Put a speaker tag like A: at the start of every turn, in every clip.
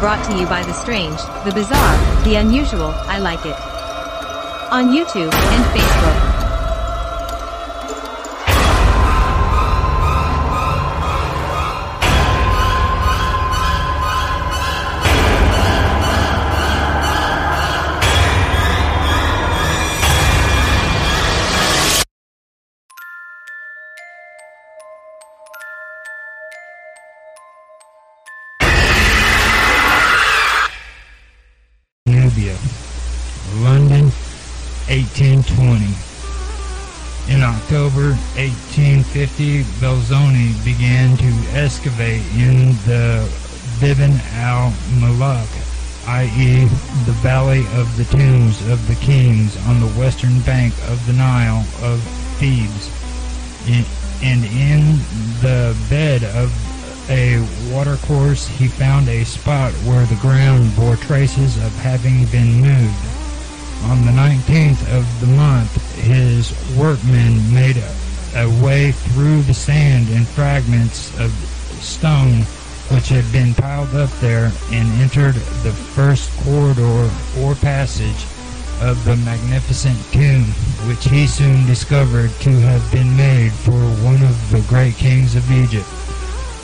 A: Brought to you by the strange, the bizarre, the unusual, I like it. On YouTube and Facebook.
B: 1850, Belzoni began to excavate in the Bibin al-Malak, i.e. the Valley of the Tombs of the Kings on the western bank of the Nile of Thebes. And in the bed of a watercourse, he found a spot where the ground bore traces of having been moved. On the 19th of the month, his workmen made a, way through the sand and fragments of stone which had been piled up there and entered the first corridor or passage of the magnificent tomb, which he soon discovered to have been made for one of the great kings of Egypt.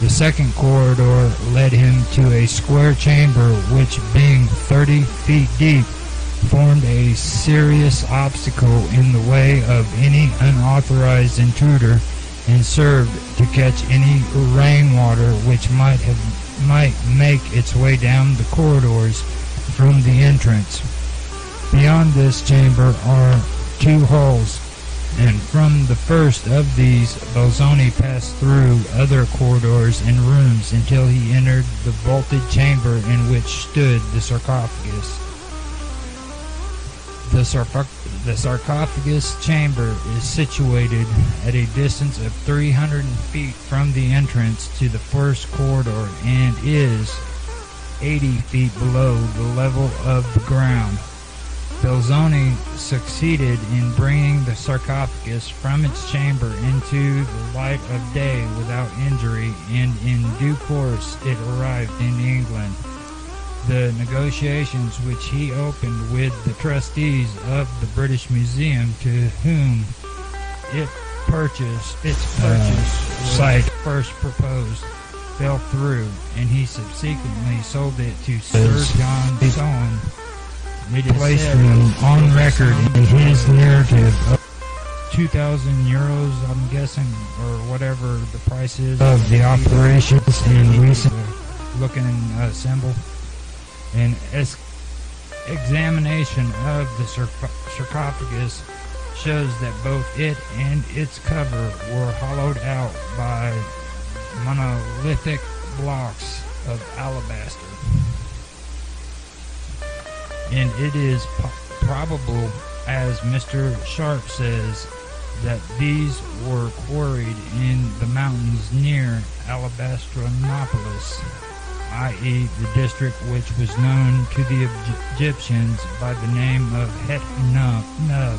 B: The second corridor led him to a square chamber which, being 30 feet deep, formed a serious obstacle in the way of any unauthorized intruder and served to catch any rainwater which might have might make its way down the corridors from the entrance. Beyond this chamber are two halls and from the first of these Belzoni passed through other corridors and rooms until he entered the vaulted chamber in which stood the sarcophagus. The, the sarcophagus chamber is situated at a distance of 300 feet from the entrance to the first corridor and is 80 feet below the level of the ground. Belzoni succeeded in bringing the sarcophagus from its chamber into the light of day without injury, and in due course it arrived in England. The negotiations which he opened with the trustees of the British Museum, to whom it purchased its purchase was
C: site.
B: first proposed, fell through, and he subsequently sold it to Sir John Soane. It is
C: placed
B: said
C: him on record in his narrative of,
B: 2,000 euros, I'm guessing, or whatever the price is.
C: of the operations and recent
B: Looking uh, symbol. An examination of the sarcophagus shows that both it and its cover were hollowed out by monolithic blocks of alabaster. And it is po- probable, as Mr. Sharpe says, that these were quarried in the mountains near Alabastronopolis, i.e., the district which was known to the Egyptians by the name of Het Nub,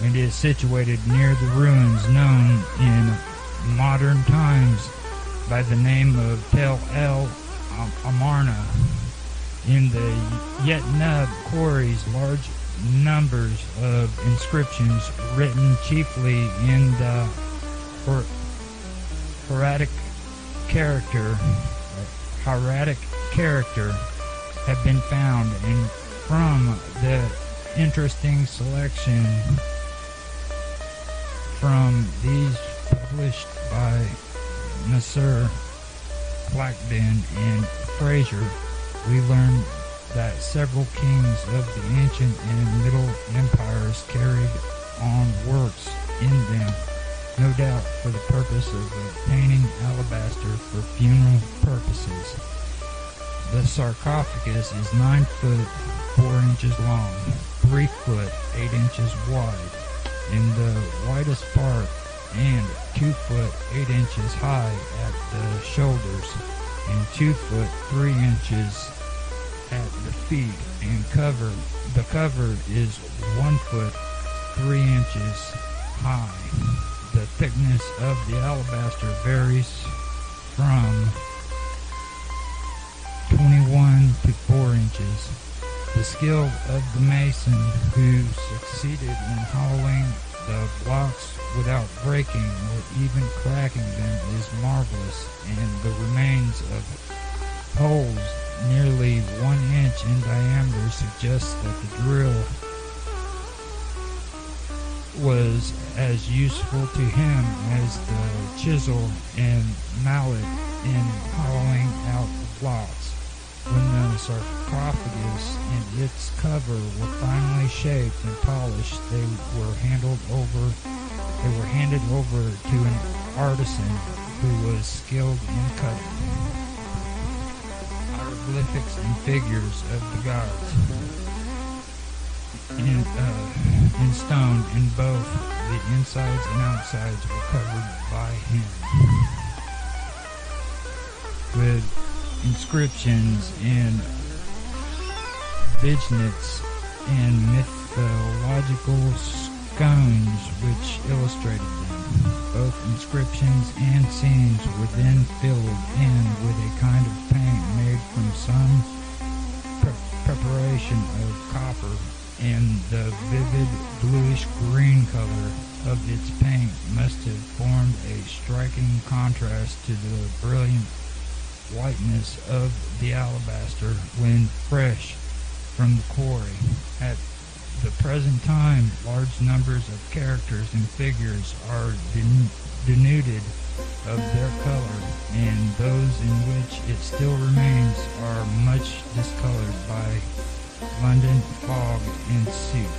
B: and is situated near the ruins known in modern times by the name of Tel El Amarna. In the Het Nub quarries, large numbers of inscriptions written chiefly in the Hieratic character, hieratic character, have been found, and from the interesting selection from these published by Nasser Blackden and Fraser, we learn that several kings of the ancient and middle empires carried on works in them, no doubt for the purpose of obtaining alabaster for funeral purposes. The sarcophagus is 9 foot 4 inches long, 3 foot 8 inches wide, in the widest part, and 2 foot 8 inches high at the shoulders, and 2 foot 3 inches at the feet and cover the cover is one foot three inches high. Thickness of the alabaster varies from 21 to 4 inches. The skill of the mason who succeeded in hollowing the blocks without breaking or even cracking them is marvelous, and the remains of holes nearly one inch in diameter suggests that the drill was as useful to him as the chisel and mallet in hollowing out the blocks. When the sarcophagus and its cover were finally shaped and polished, they were handled over they were handed over to an artisan who was skilled in cutting hieroglyphics and figures of the gods in, uh, in stone, and both the insides and outsides were covered by him with inscriptions and vignettes and mythological scones which illustrated them. Both inscriptions and scenes were then filled in with a kind of paint made from some pre- preparation of copper, and the vivid bluish green color of its paint must have formed a striking contrast to the brilliant whiteness of the alabaster when fresh from the quarry. At the present time, large numbers of characters and figures are den- denuded of their color, and those in which it still remains are much discolored by London fog and soot.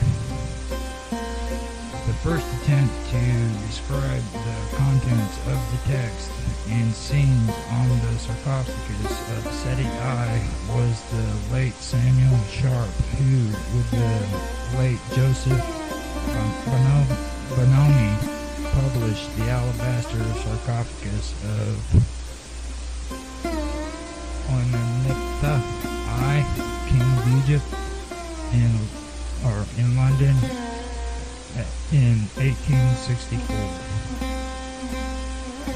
B: The first attempt to describe the contents of the text and scenes on the sarcophagus of Seti I was the late Samuel Sharpe, who, with the late Joseph Bono- Bonomi, published the alabaster sarcophagus of Oinanetta I, Egypt, or in London in 1864.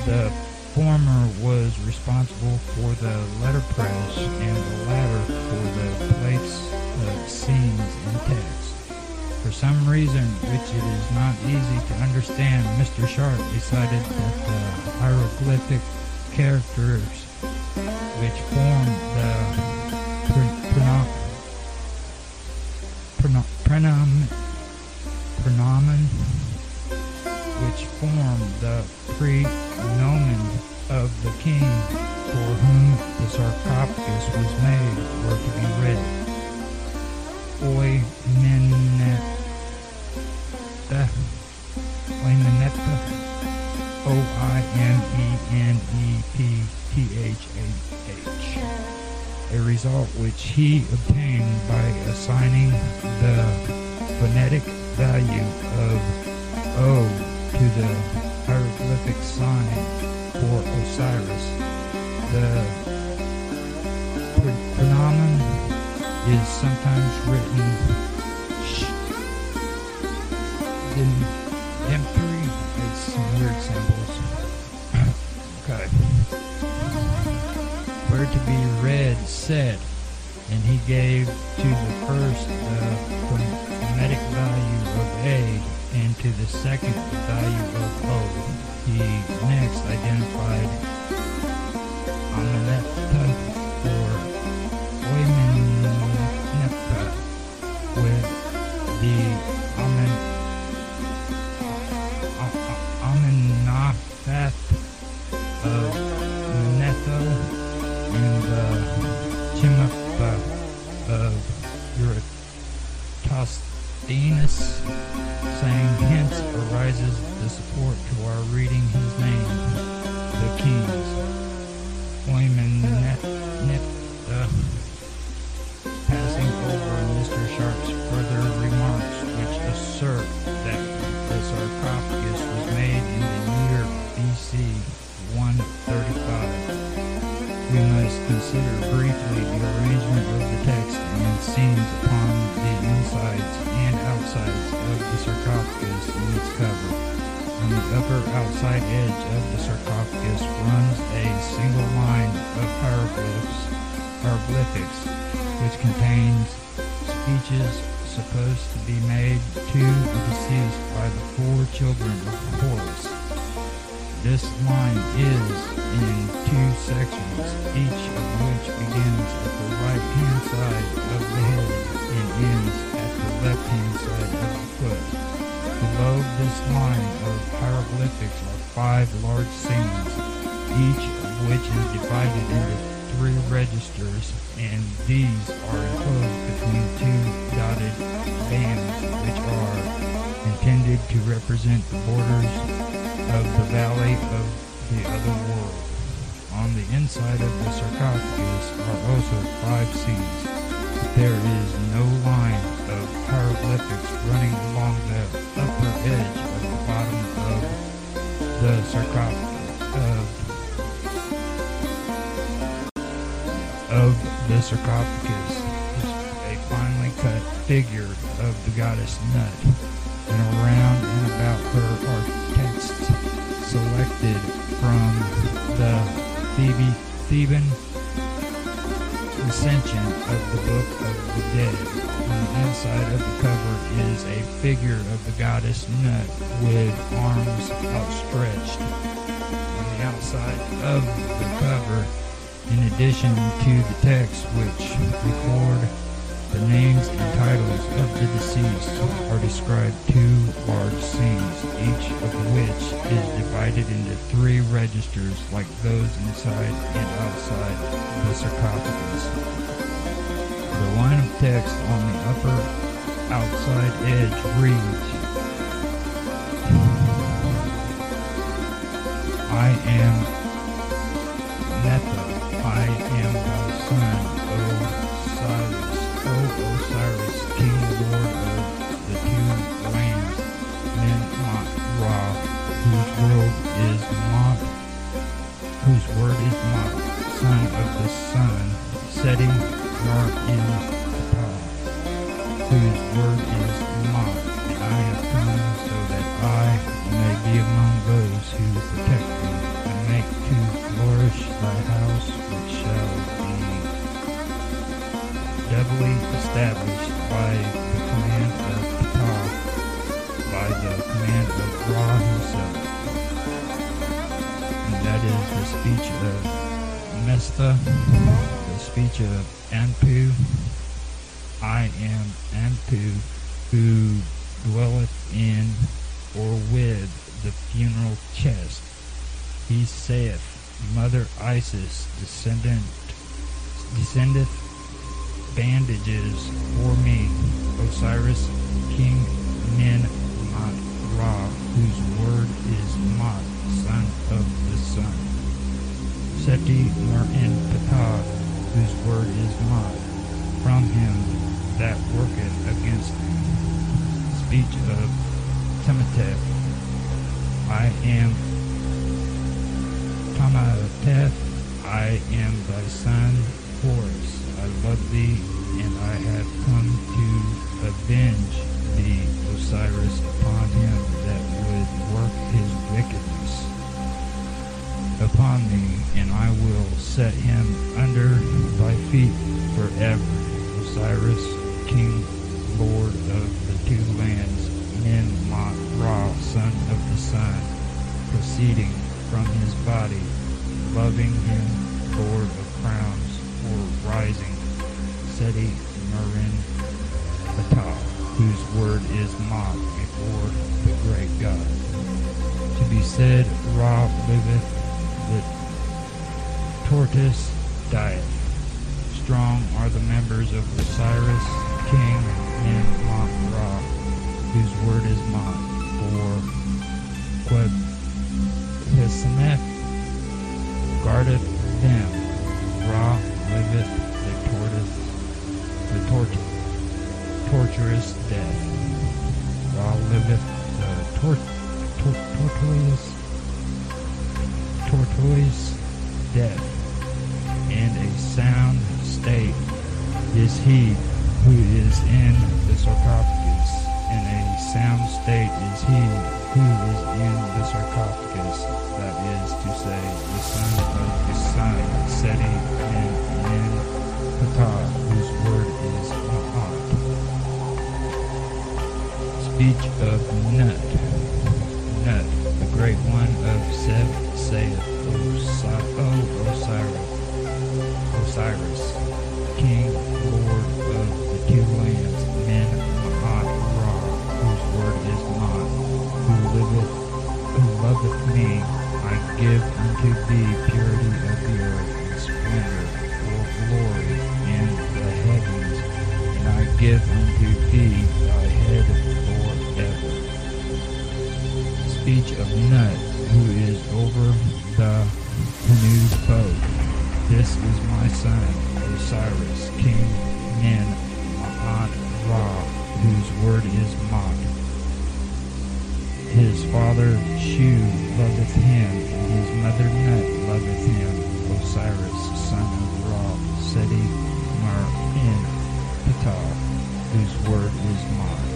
B: The former was responsible for the letterpress and the latter for the plates of scenes and text. For some reason which it is not easy to understand, Mr. Sharpe decided that the hieroglyphic characters which form the pre- pronom- pronom- pronom- pronomen which form the prenomen of the king for whom the sarcophagus was made were to be read. Oimenetta. Oimenetta. O-I-M-E-N-E-P-T-H-A-H. A result which he obtained by assigning the phonetic value of O to the hieroglyphic sign for Osiris. The pronomen is sometimes written read said, and he gave to the first uh, the ph- phonetic value of A and to the second the value of O. He next identified on the or This line is in two sections, each of which begins at the right hand side of the head and ends at the left hand side of the foot. Below this line of hieroglyphics are five large scenes, each of which is divided into three registers, and these are enclosed between two dotted bands, which are intended to represent the borders of the valley of the other world. On the inside of the sarcophagus are also five scenes. There is no line of hieroglyphics running along the upper edge of the bottom of the sarcophagus of, of the sarcophagus. Is a finely cut figure of the goddess Nut, and around and about her are from the Theban Recension of the Book of the Dead. On the inside of the cover is a figure of the goddess Nut with arms outstretched. On the outside of the cover, in addition to the text which record the names and titles of the deceased are described two large scenes, each of which is divided into three registers like those inside and outside the sarcophagus. The line of text on the upper outside edge reads, I am word is Ma'at, son of the sun, setting Mar in Ptah, whose word is Ma'at. I have come so that I may be among those who protect thee, and make to flourish thy house, which shall be doubly established by the command of Ptah, by the command of Ra himself. Is the speech of Mestha, the speech of Anpu. I am Anpu, who dwelleth in or with the funeral chest. He saith, Mother Isis descendant descendeth bandages for me, Osiris, King Ma'at Ra, whose word is Ma'at, son of. Seti Merin Ptah, whose word is Ma'at, from him that worketh against me. Speech of Temeteth. I am Tamateth, I am thy son, Horus. I love thee, and I have come to avenge thee, Osiris, upon him that would work his wickedness upon thee, and I will set him under thy feet forever. Osiris, King, Lord of the two lands, Min Ma'at Ra, son of the sun, proceeding from his body, loving him, Lord of crowns, or rising, Seti Merin Ptah, whose word is Ma'at before the great God. To be said, Ra liveth, tortoise diet. Strong are the members of Osiris, King and Ma'at Ra, whose word is Ma'at, for Quetzalcoatl guardeth them. Ra liveth the tortoise, the tort- torturous death. Ra liveth the tor- tor- tortoise, tortoise death. Sound state is he who is in the sarcophagus. In a sound state is he who is in the sarcophagus, that is to say, the son of the sun, setting in, in Ptah, whose word is Ma'at. Speech of Nut. Nut, the great one of Seb, saith, O Osiris, Osiris, King, Lord of the two lands, men Ma'at Ra, whose word is not, who liveth, who loveth me, I give unto thee purity of the earth and splendor for glory in the heavens, and I give unto thee thy head forever. Speech of Nut, who is over the canoe's boat. This is my son, Osiris, King Min, Ma'at Ra, whose word is Ma'at. His father Shu loveth him, and his mother Nut loveth him. Osiris, son of Ra, Seti Mar in Ptah, whose word is Ma'at.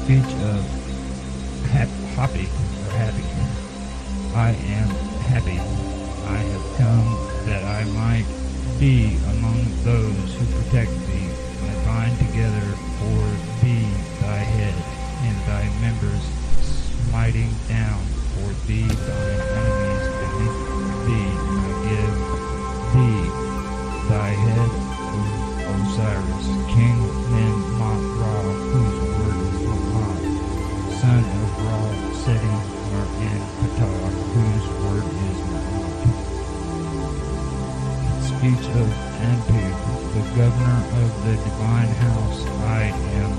B: Speech of hap- Happy or Happy. I am happy. I have come that I might be among those who protect thee. I bind together for thee thy head and thy members, smiting down for thee thine of Anpu, the governor of the divine house. I am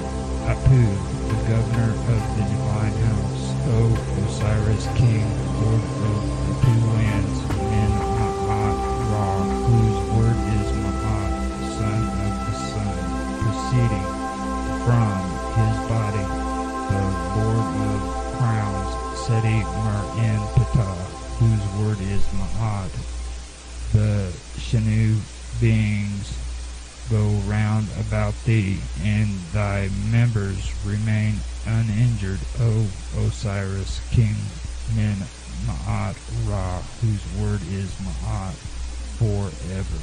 B: Apu, the governor of the divine house. O Osiris, king, lord of the two lands, Min Ma'at Ra, whose word is Ma'at, son of the sun, proceeding from his body, the lord of crowns, Seti Mer in Ptah, whose word is Ma'at. The Shanu beings go round about thee, and thy members remain uninjured, O Osiris, King Men Ma'at Ra, whose word is Ma'at forever.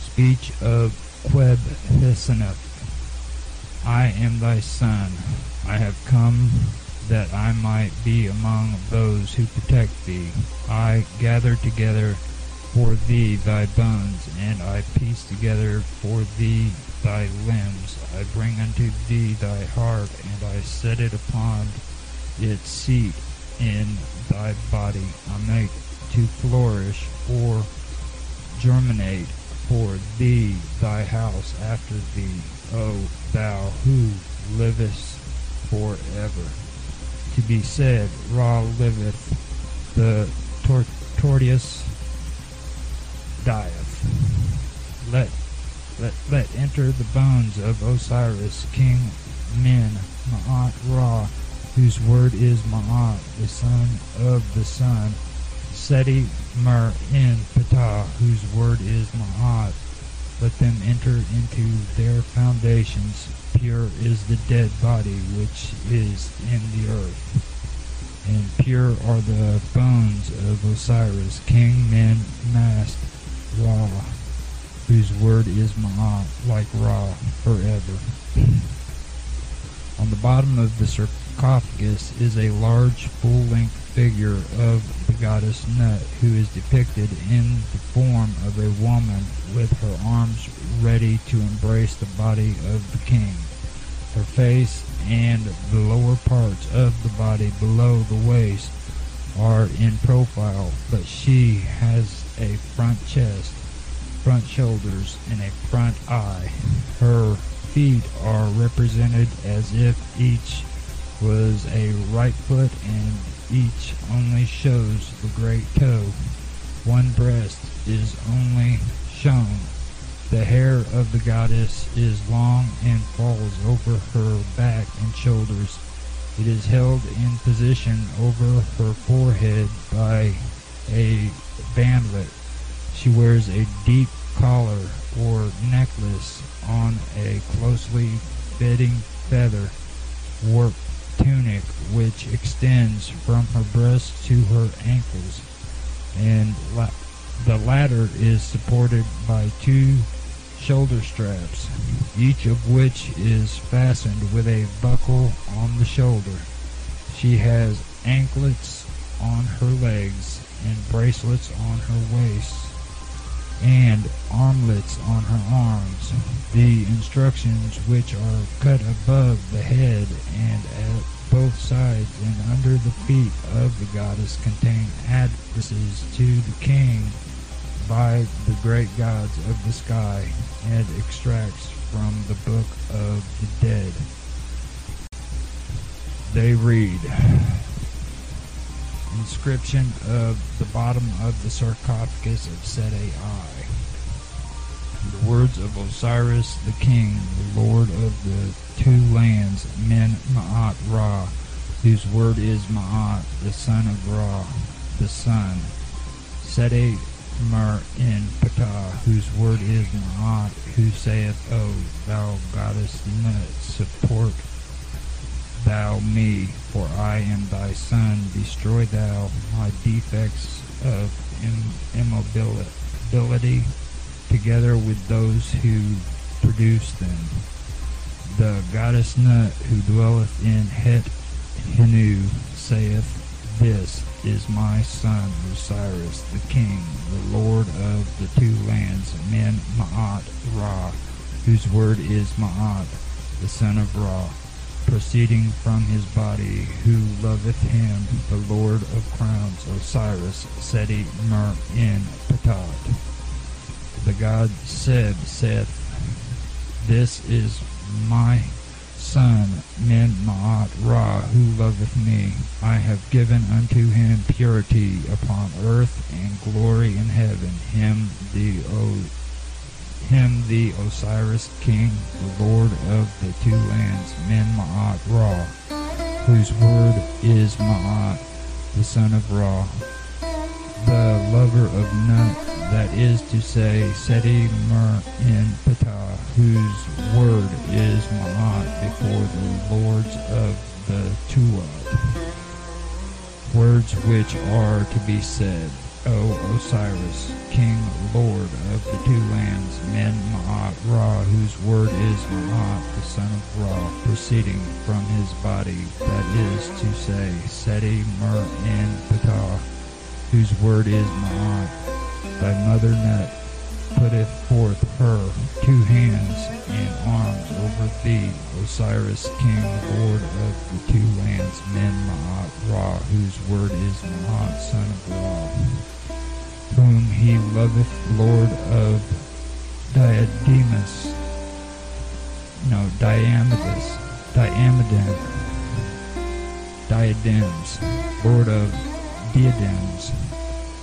B: Speech of Queb Hisaneth. I am thy son. I have come that I might be among those who protect thee. I gather together for thee thy bones, and I piece together for thee thy limbs. I bring unto thee thy heart, and I set it upon its seat in thy body. I make to flourish or germinate for thee thy house after thee, O thou who livest forever. To be said, Ra liveth, the tor- tortoise dieth. Let, let, let enter the bones of Osiris, King Min, Ma'at Ra, whose word is Ma'at, the son of the sun, Seti Mer in Ptah, whose word is Ma'at. Let them enter into their foundations. Pure is the dead body which is in the earth. And pure are the bones of Osiris, King men, Ma'at Ra, whose word is Ma'at, like Ra, forever. On the bottom of the sarcophagus is a large full-length figure of goddess Nut, who is depicted in the form of a woman with her arms ready to embrace the body of the king. Her face and the lower parts of the body below the waist are in profile, but she has a front chest, front shoulders, and a front eye. Her feet are represented as if each was a right foot and each only shows the great toe. One breast is only shown. The hair of the goddess is long and falls over her back and shoulders. It is held in position over her forehead by a bandlet. She wears a deep collar or necklace on a closely fitting feather warp tunic which extends from her breast to her ankles. and la- the latter is supported by two shoulder straps, each of which is fastened with a buckle on the shoulder. She has anklets on her legs and bracelets on her waist and armlets on her arms. The instructions which are cut above the head and at both sides and under the feet of the goddess contain addresses to the king by the great gods of the sky and extracts from the book of the dead. They read inscription of the bottom of the sarcophagus of Seti I. The words of Osiris the king, the lord of the two lands, Men Ma'at Ra, whose word is Ma'at, the son of Ra, the sun. Seti Mer in Ptah, whose word is Ma'at, who saith, O thou goddess Nut, support thou me, for I am thy son. Destroy thou my defects of Im- immobility, together with those who produce them. The goddess Nut, who dwelleth in Het Henu, saith, This is my son Osiris, the king, the lord of the two lands, Men Ma'at Ra, whose word is Ma'at, the son of Ra proceeding from his body, who loveth him, the Lord of crowns, Osiris, Seti Mer in Ptah. The god Seb saith, This is my son, Men Ma'at Ra, who loveth me. I have given unto him purity upon earth and glory in heaven, him Osiris King, the Lord of the two lands, Men Ma'at Ra, whose word is Ma'at, the son of Ra, the lover of Nut, that is to say, Seti Mer in Ptah, whose word is Ma'at before the lords of the Tuat. Words which are to be said. O Osiris, King, Lord of the two lands, Men Ma'at Ra, whose word is Ma'at, the son of Ra, proceeding from his body, that is to say, Seti Mer in Ptah, whose word is Ma'at, thy mother Nut putteth forth her two hands and arms over thee, Osiris, King, Lord of the two lands, Men Ma'at Ra, whose word is Ma'at, son of Ra whom he loveth, Lord of Diademus, no, Diamidus, Diamidem, Diadems, Lord of Diadems,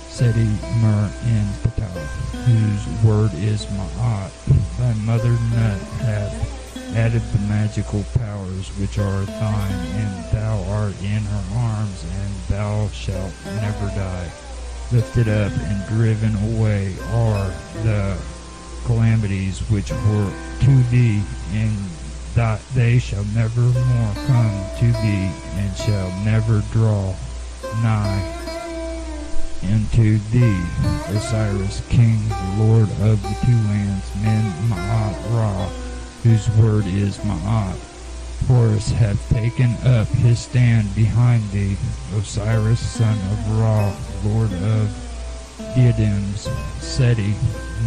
B: Seti Mer in Ptah, whose word is Ma'at. Thy mother Nut hath added the magical powers which are thine, and thou art in her arms, and thou shalt never die lifted up and driven away are the calamities which were to thee, and that they shall never more come to thee, and shall never draw nigh unto thee, Osiris, King, Lord of the two lands, Men Ma'at Ra, whose word is Ma'at. Horus hath taken up his stand behind thee, Osiris, son of Ra, Lord of Diadems, Seti,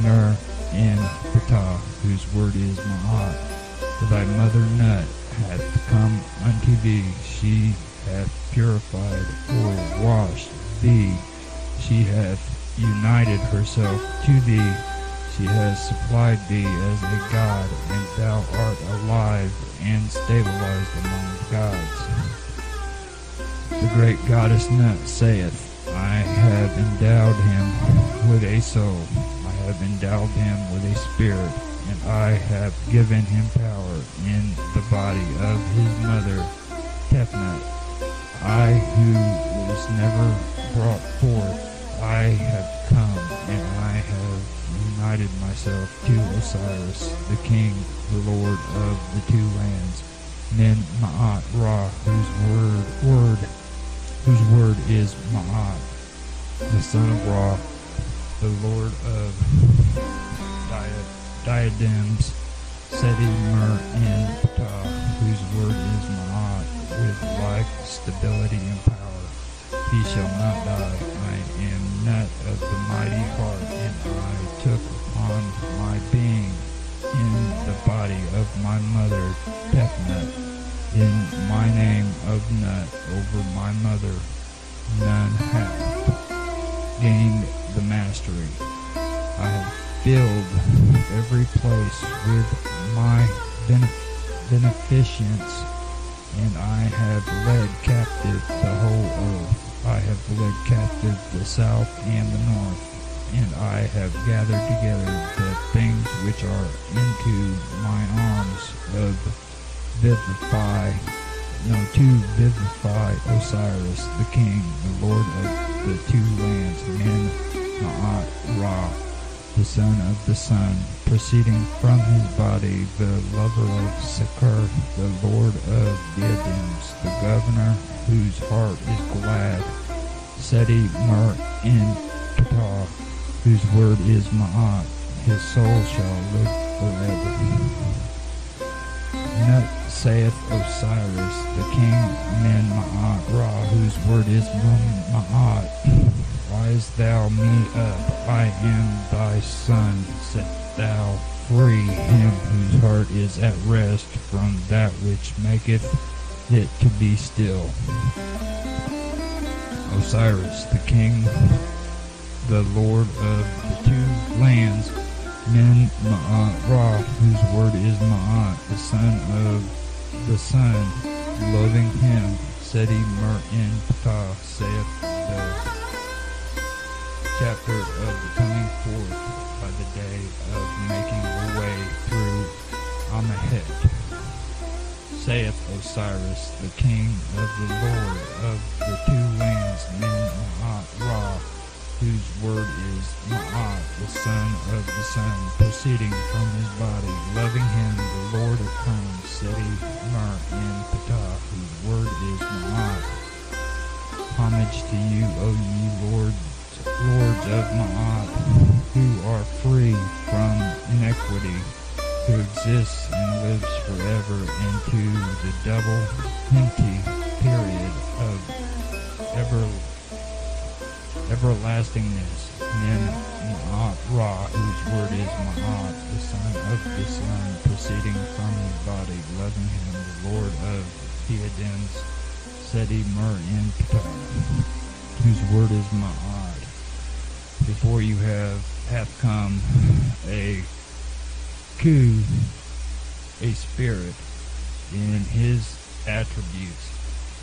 B: Mer, and Ptah, whose word is Ma'at. Thy mother Nut hath come unto thee, she hath purified or washed thee, she hath united herself to thee, she has supplied thee as a god, and thou art alive and stabilized among the gods. The great goddess Nut saith, I have endowed him with a soul, I have endowed him with a spirit, and I have given him power in the body of his mother Tefnut. I who was never brought forth, I have come, and I have united myself to Osiris, the king, the lord of the two lands, Men Ma'at Ra, whose word, word, whose word is Ma'at. the son of Ra, the lord of dia- diadems, Seti, Mer, and Ptah, whose word is Ma'at, with life, stability, and power. He shall not die. I am Nut of the mighty heart, and I took upon my being in the body of my mother, Tefnut, in my name of Nut over my mother. None hath gained the mastery. I have filled every place with my benef- beneficence, and I have led captive the whole earth. I have led captive the south and the north, and I have gathered together the things which are into my arms of vivify, no, to vivify Osiris, the king, the lord of the two lands, Min, Ma'at, Ra, the son of the sun, proceeding from his body, the lover of Sekar, the lord of Diadems, the governor whose heart is glad, Seti Mer in Ptah, whose word is Ma'at, his soul shall live forever. Nut saith Osiris, the king, Men Ma'at Ra, whose word is Ma'at, rise thou me up, I am thy son, set thou free him whose heart is at rest from that which maketh it to be still. Osiris, the king, the lord of the two lands, Men Ma'at Ra, whose word is Ma'at, the son of the sun, loving him, Seti Mer in Ptah, saith the chapter of the coming forth by the day of making a way through Amahet. Saith Osiris, the king of the lord of the two lands, Men Ma'at Ra, whose word is Ma'at, the son of the sun, proceeding from his body, loving him, the Lord of Herms, Seti, Mer, and Ptah, whose word is Ma'at. Homage to you, O ye lords, lords of Ma'at, who are free from inequity, who exists and lives forever into the double hinty period of ever everlastingness. Men Ma'at Ra, whose word is Ma'at, the son of the sun, proceeding from his body, loving him, the Lord of Theodems, Seti Mer in whose word is Ma'at. Before you have hath come a coup, a spirit, in his attributes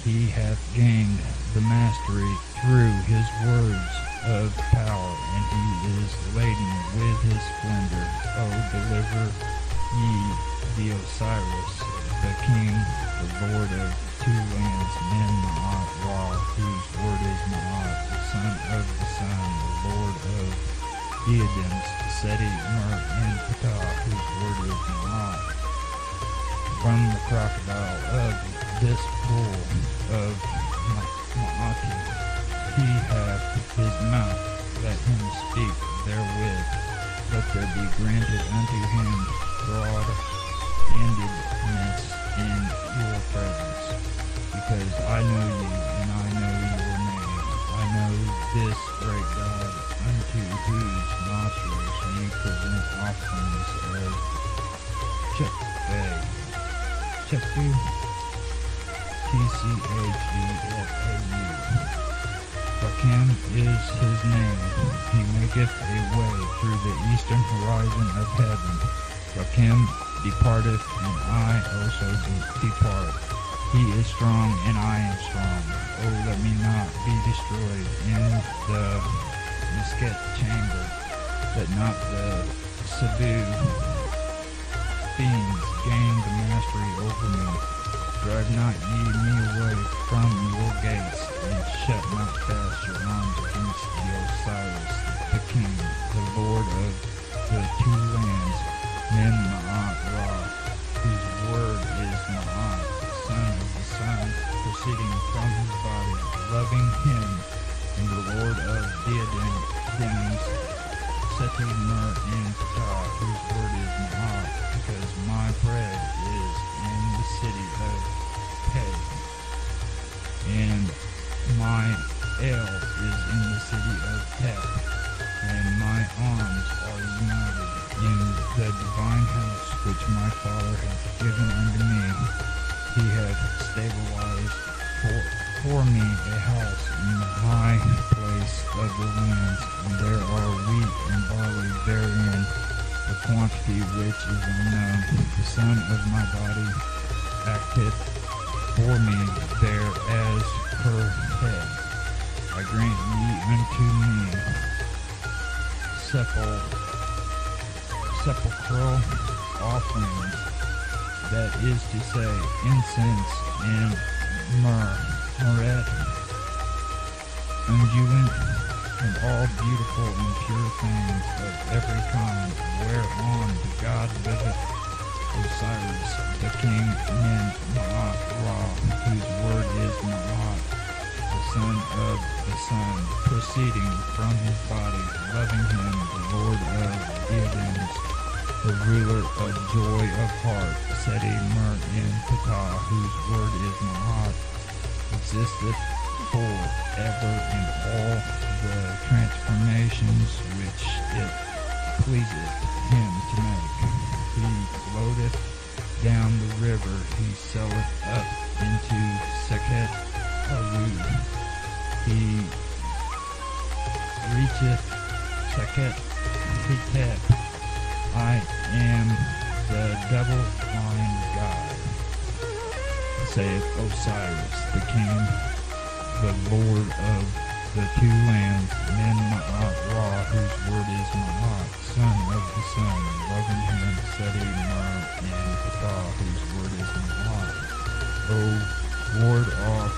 B: he hath gained the mastery through his words of power, and he is laden with his splendor. O deliver ye the Osiris, the king, the lord of two lands, Men Ma'at Ra, whose word is Ma'at, the son of the sun, the lord of diadems, Seti, Mer, and Ptah, whose word is Ma'at from the crocodile of this pool of Ma'ati. He hath his mouth, let him speak therewith. Let there be granted unto him broad handedness in your presence. Because I know you, and I know your name. I know this great God, unto whose nostrils ye present offerings of. Chefu. T-C-H-E-F-A-U. Rakim is his name. He maketh a way through the eastern horizon of heaven. Rakim departeth, and I also depart. He is strong, and I am strong. Oh, let me not be destroyed in the Mesket chamber, that not the Sabu fiends gain the mastery over me. Drive not ye me away from your gates, and shut not fast your arms against the Osiris, the king, the lord of the two lands, Men Ma'at Ra, whose word is Ma'at, the son of the sun, proceeding from his body, loving him, sepul sepulchral offerings, that is to say, incense and myrrh, myrrh, unguent, and all beautiful and pure things of every kind, whereon the God liveth, Osiris, the king, Men Ma'at Ra, whose word is Ma'at, the son of the sun, proceeding from his body, loving him, Lord of diadems, the ruler of joy of heart, Seti Mer in Ptah, whose word is Maat, existeth for ever in all the transformations which it pleaseth him to make. He floateth down the river, he selleth up into Sekhet Haru. He reacheth Sekhet Hetep. I am the double-blind God, saith Osiris, the king, the lord of the two lands, Men Ma'at Ra, whose word is Ma'at, son of the sun, loving him, Seti Mer in Ptah, whose word is Ma'at. O ward off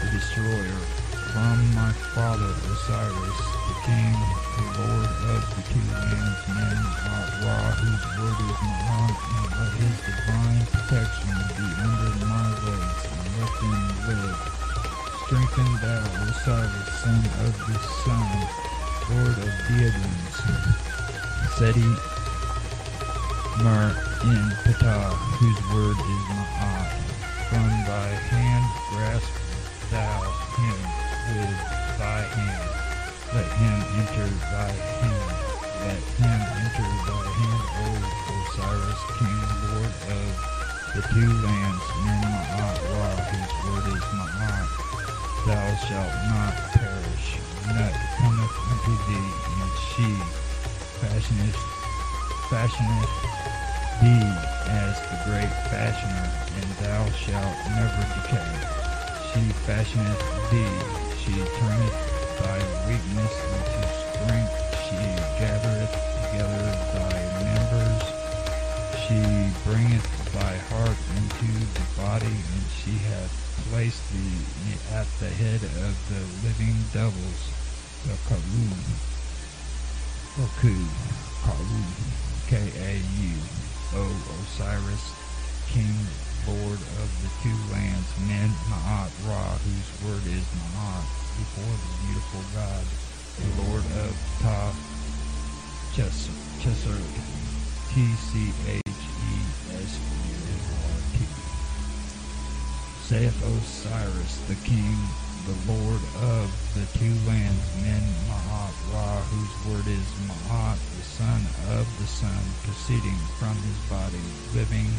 B: the destroyer from my father Osiris, the king, the lord of the Men Ma'at Ra, whose word is Ma'at, and let his divine protection be under my legs, and let them live. Strengthen thou, Osiris, son of the sun, lord of diadems, Seti Mer in Ptah, whose word is Ma'at. From thy hand grasp thou him with thy hand. Let him enter thy hand. Let him enter thy hand, O Osiris, King, Lord of the two lands, Men Ma'at Ra, whose word is Ma'at. Thou shalt not perish. Nut cometh unto thee, and she fashioneth, fashioneth thee as the great fashioner, and thou shalt never decay. She fashioneth thee, she turneth thy weakness into strength, she gathereth together thy members, she bringeth thy heart into the body, and she hath placed thee at the head of the living devils, the Kalu, Roku, Kalu, K-A-U, O Osiris, King, Lord of the two lands, Men Ma'at Ra, whose word is Ma'at, before the beautiful God, the Lord of Ta, Chesser, T-C-H-E-S-U-R-T. Saith Osiris, the King, the Lord of the two lands, Men Ma'at Ra, whose word is Ma'at, the son of the sun, proceeding from his body, living,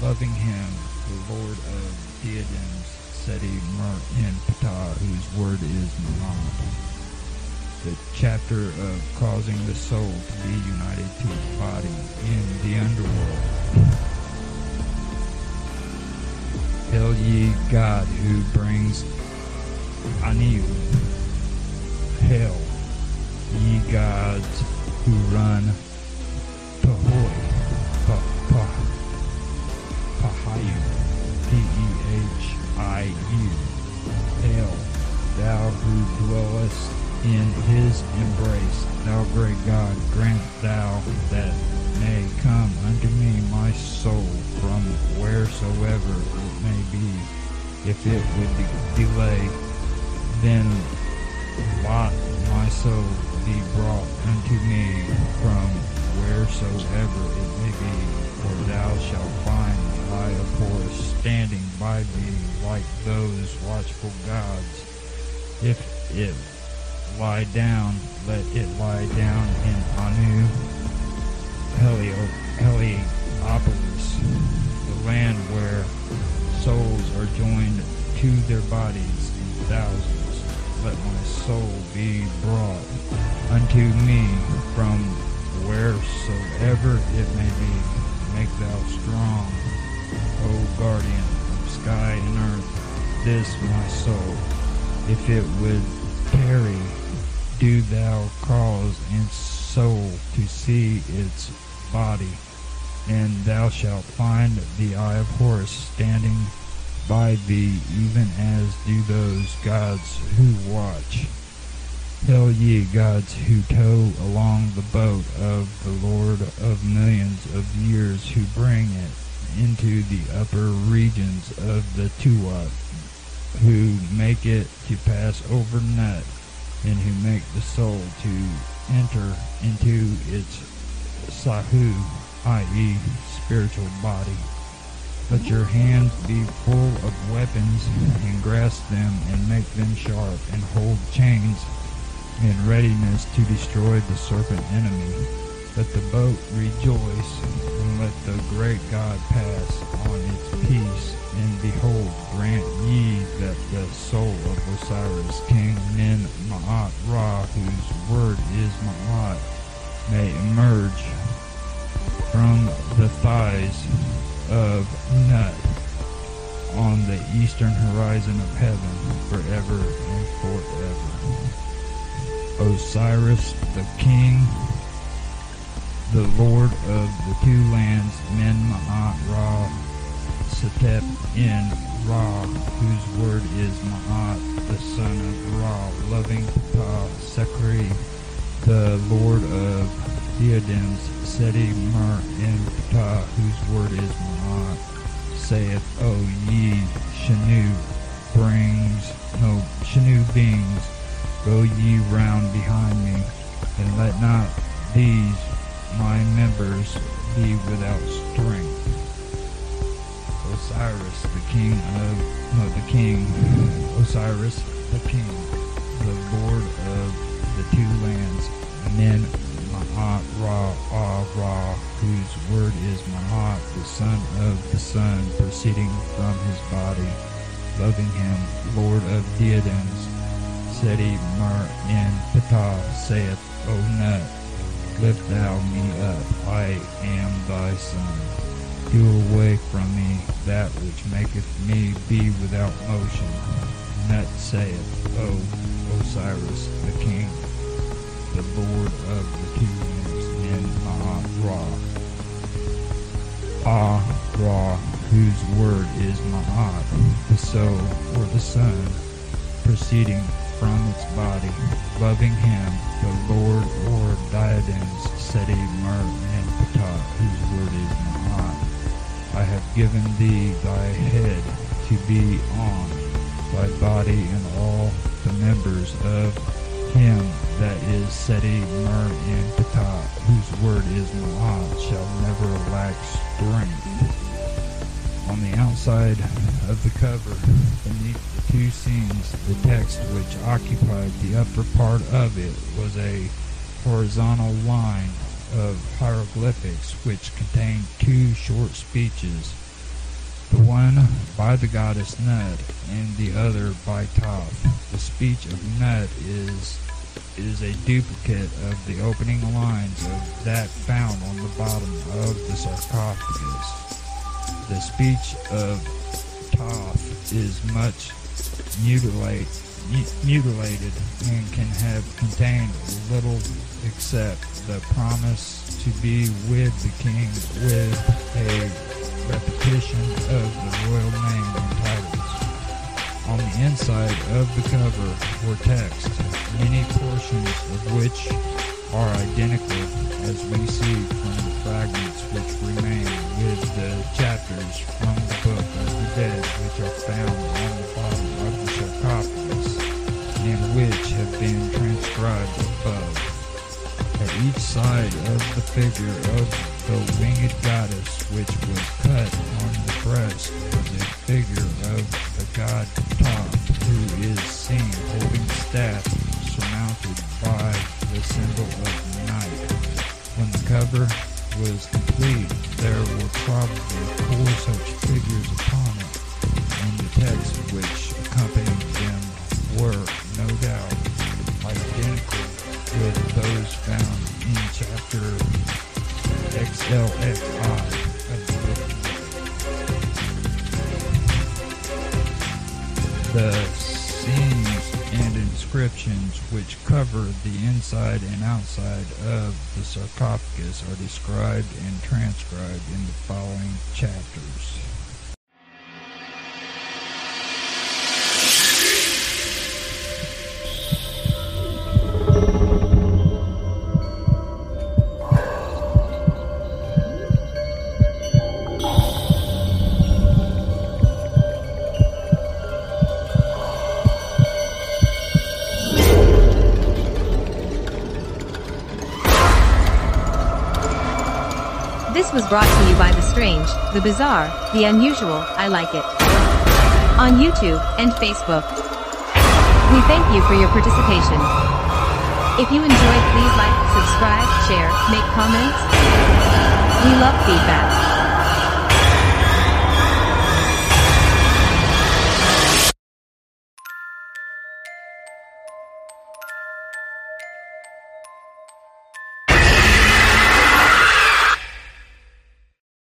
B: loving him, the Lord of diadems, Seti Mer in Ptah, whose word is Ma'at. The chapter of causing the soul to be united to its body in the underworld. Hail ye God who brings Anu. Hail ye gods who run Pahoi. P-E-H-I-U. Hail thou who dwellest in his embrace, thou great God, grant thou that may come unto me my soul from wheresoever it may be. If it would de- delay, then lot my soul be brought unto me from wheresoever it may be, for thou shalt find eye of Horus standing by me like those watchful gods. If it lie down, let it lie down in Anu Helio, Heliopolis, the land where souls are joined to their bodies in thousands. Let my soul be brought unto me from wheresoever it may be. Make thou strong O guardian of sky and earth, this my soul. If it would tarry, do thou cause its soul to see its body, and thou shalt find the eye of Horus standing by thee, even as do those gods who watch. Hail ye gods who tow along the boat of the Lord of millions of years, who bring it into the upper regions of the Tuat, who make it to pass over Nut, and who make the soul to enter into its Sahu, i.e., spiritual body. Let your hands be full of weapons, and grasp them, and make them sharp, and hold chains in readiness to destroy the serpent enemy. Let the boat rejoice, let the great God pass on its peace. And behold, grant ye that the soul of Osiris, King Men Ma'at Ra, whose word is Ma'at, may emerge from the thighs of Nut on the eastern horizon of heaven forever and forever. Osiris the King, the Lord of the two lands, Men Ma'at Ra, Setep in Ra, whose word is Ma'at, the son of Ra, loving Ptah, Sekri, the Lord of diadems, Seti Mer in Ptah, whose word is Ma'at, saith, O ye Shanu, brings, no, Shanu beings, Go ye round behind me, and let not these my members be without strength. Osiris, the king of, no, the king, Osiris, the king, the lord of the two lands, Men Ma'at Ra Ah Ra, whose word is Ma'at, the son of the sun, proceeding from his body, loving him, lord of diadems, Seti Mer in Ptah saith, O Nut, lift thou me up, I am thy son. Do away from me that which maketh me be without motion. Nut saith, O Osiris the king, the lord of the two winds in Ma'at Ra. Ah Ra, whose word is Ma'at, the soul or the sun, proceeding from its body, loving him, the Lord or diadems, Seti Mer in Ptah, whose word is Ma'at. I have given thee thy head to be on, thy body and all the members of him that is Seti Mer in Ptah, whose word is Ma'at, shall never lack strength. On the outside of the cover, beneath two scenes, the text which occupied the upper part of it was a horizontal line of hieroglyphics which contained two short speeches, the one by the goddess Nut and the other by Thoth. The speech of Nut is is a duplicate of the opening lines of that found on the bottom of the sarcophagus. The speech of Thoth is much mutilate, mutilated and can have contained little except the promise to be with the king with a repetition of the royal name and titles. On the inside of the cover were text, many portions of which are identical as we see from the fragments which remain with the chapters from the book of the dead which are found on the bottom which have been transcribed above. At each side of the figure of the winged goddess which was cut on the breast was a figure of the god Thoth, who is seen holding staff surmounted by the symbol of night. When the cover was complete, there were probably four such figures upon it, and the text which The scenes and inscriptions which cover the inside and outside of the sarcophagus are described and transcribed in the following chapters.
A: The bizarre, the unusual, I like it. On YouTube and Facebook. We thank you for your participation. If you enjoyed, please like, subscribe, share, make comments. We love feedback.